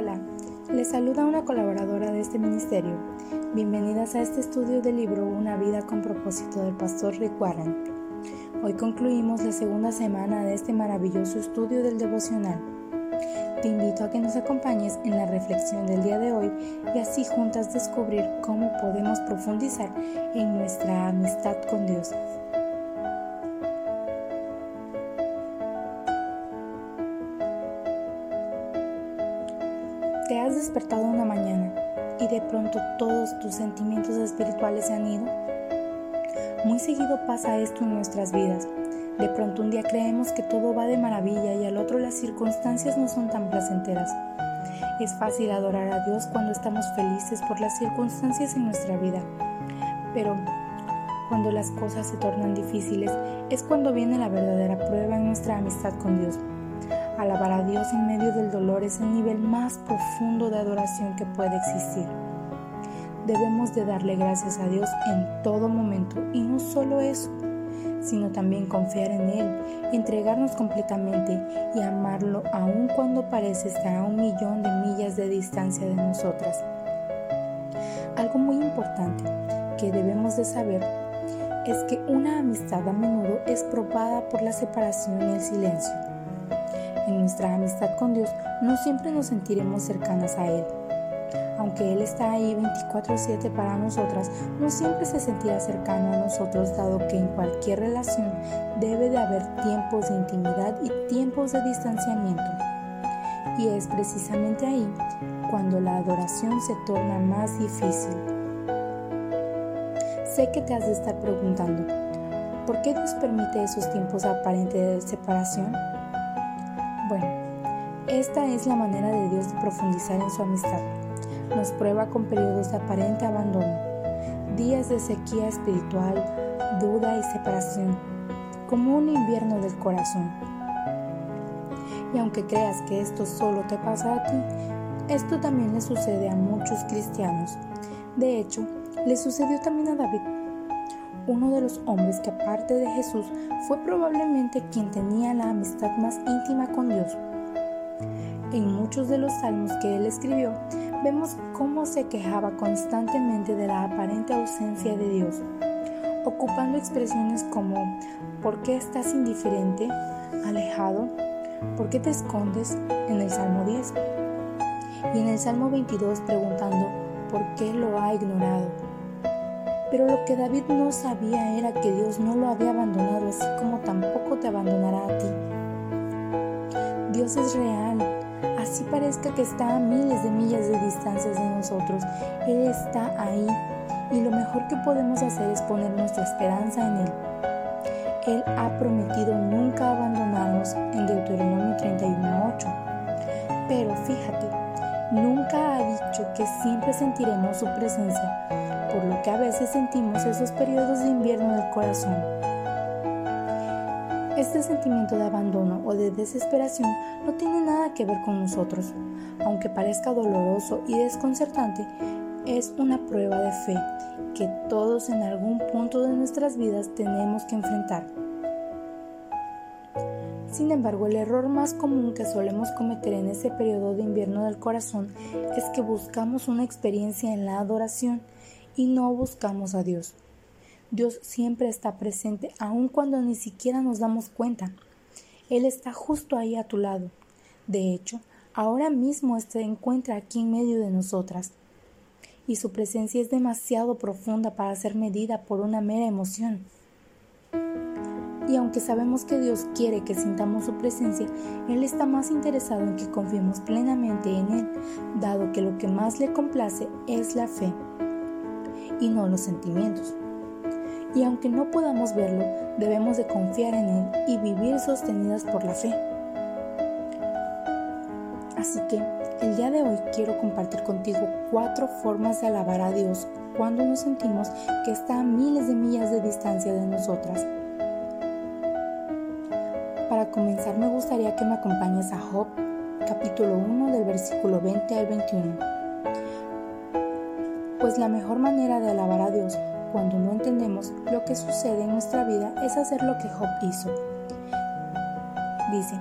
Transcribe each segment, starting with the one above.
Hola, les saluda una colaboradora de este ministerio. Bienvenidas a este estudio del libro Una vida con propósito del pastor Rick Warren. Hoy concluimos la segunda semana de este maravilloso estudio del devocional. Te invito a que nos acompañes en la reflexión del día de hoy y así juntas descubrir cómo podemos profundizar en nuestra amistad con Dios. Despertado una mañana y de pronto todos tus sentimientos espirituales se han ido. Muy seguido pasa esto en nuestras vidas. De pronto un día creemos que todo va de maravilla y al otro las circunstancias no son tan placenteras. Es fácil adorar a Dios cuando estamos felices por las circunstancias en nuestra vida. Pero cuando las cosas se tornan difíciles es cuando viene la verdadera prueba en nuestra amistad con Dios. Alabar a Dios en medio del dolor es el nivel más profundo de adoración que puede existir. Debemos de darle gracias a Dios en todo momento y no solo eso, sino también confiar en Él, entregarnos completamente y amarlo aun cuando parece estar a un millón de millas de distancia de nosotras. Algo muy importante que debemos de saber es que una amistad a menudo es probada por la separación y el silencio en nuestra amistad con Dios no siempre nos sentiremos cercanas a Él. Aunque Él está ahí 24/7 para nosotras, no siempre se sentirá cercano a nosotros dado que en cualquier relación debe de haber tiempos de intimidad y tiempos de distanciamiento. Y es precisamente ahí cuando la adoración se torna más difícil. Sé que te has de estar preguntando, ¿por qué Dios permite esos tiempos aparentes de separación? Esta es la manera de Dios de profundizar en su amistad. Nos prueba con periodos de aparente abandono, días de sequía espiritual, duda y separación, como un invierno del corazón. Y aunque creas que esto solo te pasa a ti, esto también le sucede a muchos cristianos. De hecho, le sucedió también a David, uno de los hombres que aparte de Jesús fue probablemente quien tenía la amistad más íntima con Dios. En muchos de los salmos que él escribió, vemos cómo se quejaba constantemente de la aparente ausencia de Dios, ocupando expresiones como ¿por qué estás indiferente? alejado, ¿por qué te escondes? en el Salmo 10 y en el Salmo 22 preguntando ¿por qué lo ha ignorado? Pero lo que David no sabía era que Dios no lo había abandonado, así como tampoco te abandonará a ti. Dios es real, así parezca que está a miles de millas de distancia de nosotros. Él está ahí y lo mejor que podemos hacer es poner nuestra esperanza en Él. Él ha prometido nunca abandonarnos en Deuteronomio 31.8. Pero fíjate, nunca ha dicho que siempre sentiremos su presencia por lo que a veces sentimos esos periodos de invierno del corazón. Este sentimiento de abandono o de desesperación no tiene nada que ver con nosotros. Aunque parezca doloroso y desconcertante, es una prueba de fe que todos en algún punto de nuestras vidas tenemos que enfrentar. Sin embargo, el error más común que solemos cometer en ese periodo de invierno del corazón es que buscamos una experiencia en la adoración y no buscamos a Dios. Dios siempre está presente aun cuando ni siquiera nos damos cuenta. Él está justo ahí a tu lado. De hecho, ahora mismo se encuentra aquí en medio de nosotras. Y su presencia es demasiado profunda para ser medida por una mera emoción. Y aunque sabemos que Dios quiere que sintamos su presencia, Él está más interesado en que confiemos plenamente en Él, dado que lo que más le complace es la fe y no los sentimientos. Y aunque no podamos verlo, debemos de confiar en Él y vivir sostenidas por la fe. Así que el día de hoy quiero compartir contigo cuatro formas de alabar a Dios cuando nos sentimos que está a miles de millas de distancia de nosotras. Para comenzar me gustaría que me acompañes a Job capítulo 1 del versículo 20 al 21 pues la mejor manera de alabar a Dios cuando no entendemos lo que sucede en nuestra vida es hacer lo que Job hizo. Dice,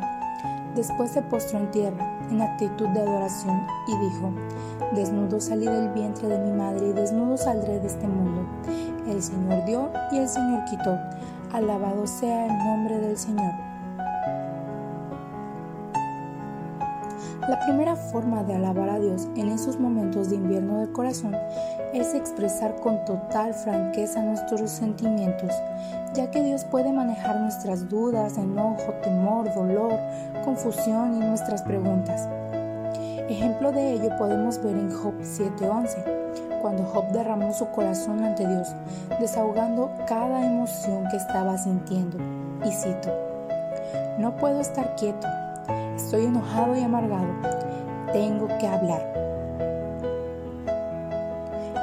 después se postró en tierra, en actitud de adoración y dijo, Desnudo salí del vientre de mi madre y desnudo saldré de este mundo. El Señor dio y el Señor quitó. Alabado sea el nombre del Señor. La primera forma de alabar a Dios en esos momentos de invierno del corazón es expresar con total franqueza nuestros sentimientos, ya que Dios puede manejar nuestras dudas, enojo, temor, dolor, confusión y nuestras preguntas. Ejemplo de ello podemos ver en Job 7:11, cuando Job derramó su corazón ante Dios, desahogando cada emoción que estaba sintiendo. Y cito, No puedo estar quieto, estoy enojado y amargado, tengo que hablar.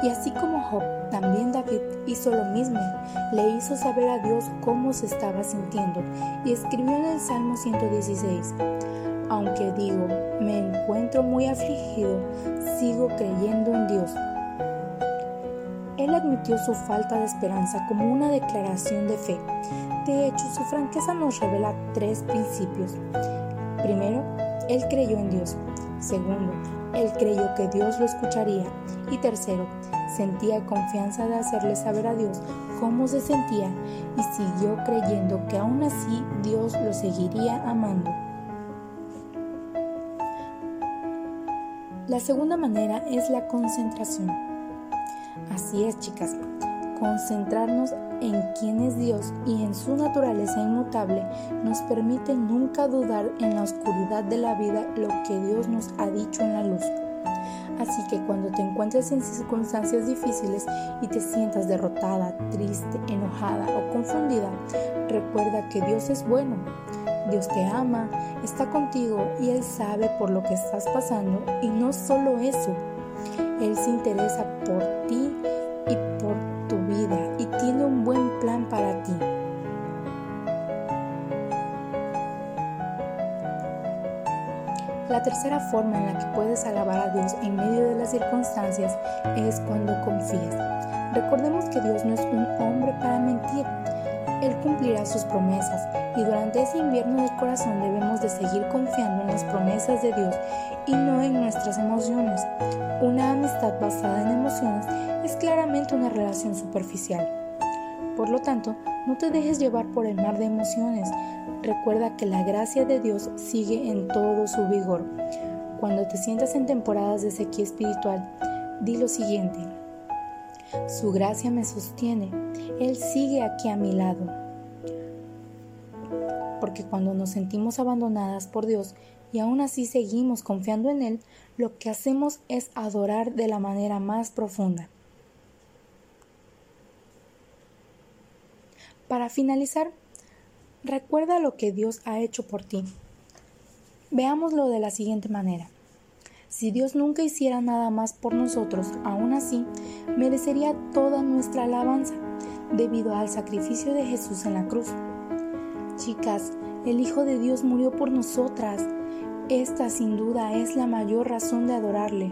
Y así como Job, también David hizo lo mismo, le hizo saber a Dios cómo se estaba sintiendo y escribió en el Salmo 116, aunque digo, me encuentro muy afligido, sigo creyendo en Dios. Él admitió su falta de esperanza como una declaración de fe. De hecho, su franqueza nos revela tres principios. Primero, él creyó en Dios. Segundo, él creyó que Dios lo escucharía. Y tercero, sentía confianza de hacerle saber a Dios cómo se sentía y siguió creyendo que aún así Dios lo seguiría amando. La segunda manera es la concentración. Así es, chicas, concentrarnos en quién es Dios y en su naturaleza inmutable nos permite nunca dudar en la oscuridad de la vida lo que Dios nos ha dicho en la luz. Así que cuando te encuentres en circunstancias difíciles y te sientas derrotada, triste, enojada o confundida, recuerda que Dios es bueno. Dios te ama, está contigo y Él sabe por lo que estás pasando y no solo eso, Él se interesa por ti La tercera forma en la que puedes alabar a Dios en medio de las circunstancias es cuando confías. Recordemos que Dios no es un hombre para mentir. Él cumplirá sus promesas y durante ese invierno del corazón debemos de seguir confiando en las promesas de Dios y no en nuestras emociones. Una amistad basada en emociones es claramente una relación superficial. Por lo tanto, no te dejes llevar por el mar de emociones. Recuerda que la gracia de Dios sigue en todo su vigor. Cuando te sientas en temporadas de sequía espiritual, di lo siguiente. Su gracia me sostiene. Él sigue aquí a mi lado. Porque cuando nos sentimos abandonadas por Dios y aún así seguimos confiando en Él, lo que hacemos es adorar de la manera más profunda. Para finalizar, recuerda lo que Dios ha hecho por ti. Veámoslo de la siguiente manera. Si Dios nunca hiciera nada más por nosotros, aún así, merecería toda nuestra alabanza debido al sacrificio de Jesús en la cruz. Chicas, el Hijo de Dios murió por nosotras. Esta sin duda es la mayor razón de adorarle.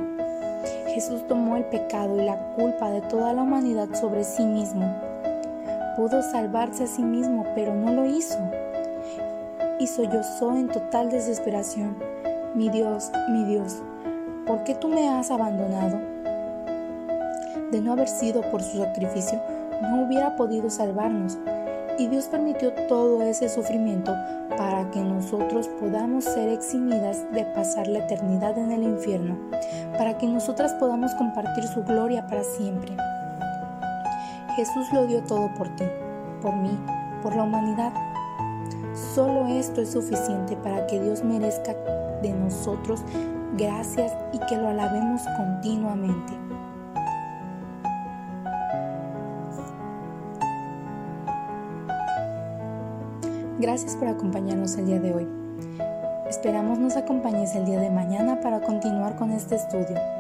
Jesús tomó el pecado y la culpa de toda la humanidad sobre sí mismo Pudo salvarse a sí mismo, pero no lo hizo. Y sollozó en total desesperación. Mi Dios, mi Dios, ¿por qué tú me has abandonado? De no haber sido por su sacrificio, no hubiera podido salvarnos. Y Dios permitió todo ese sufrimiento para que nosotros podamos ser eximidas de pasar la eternidad en el infierno, para que nosotras podamos compartir su gloria para siempre. Jesús lo dio todo por ti, por mí, por la humanidad. Solo esto es suficiente para que Dios merezca de nosotros gracias y que lo alabemos continuamente. Gracias por acompañarnos el día de hoy. Esperamos nos acompañes el día de mañana para continuar con este estudio.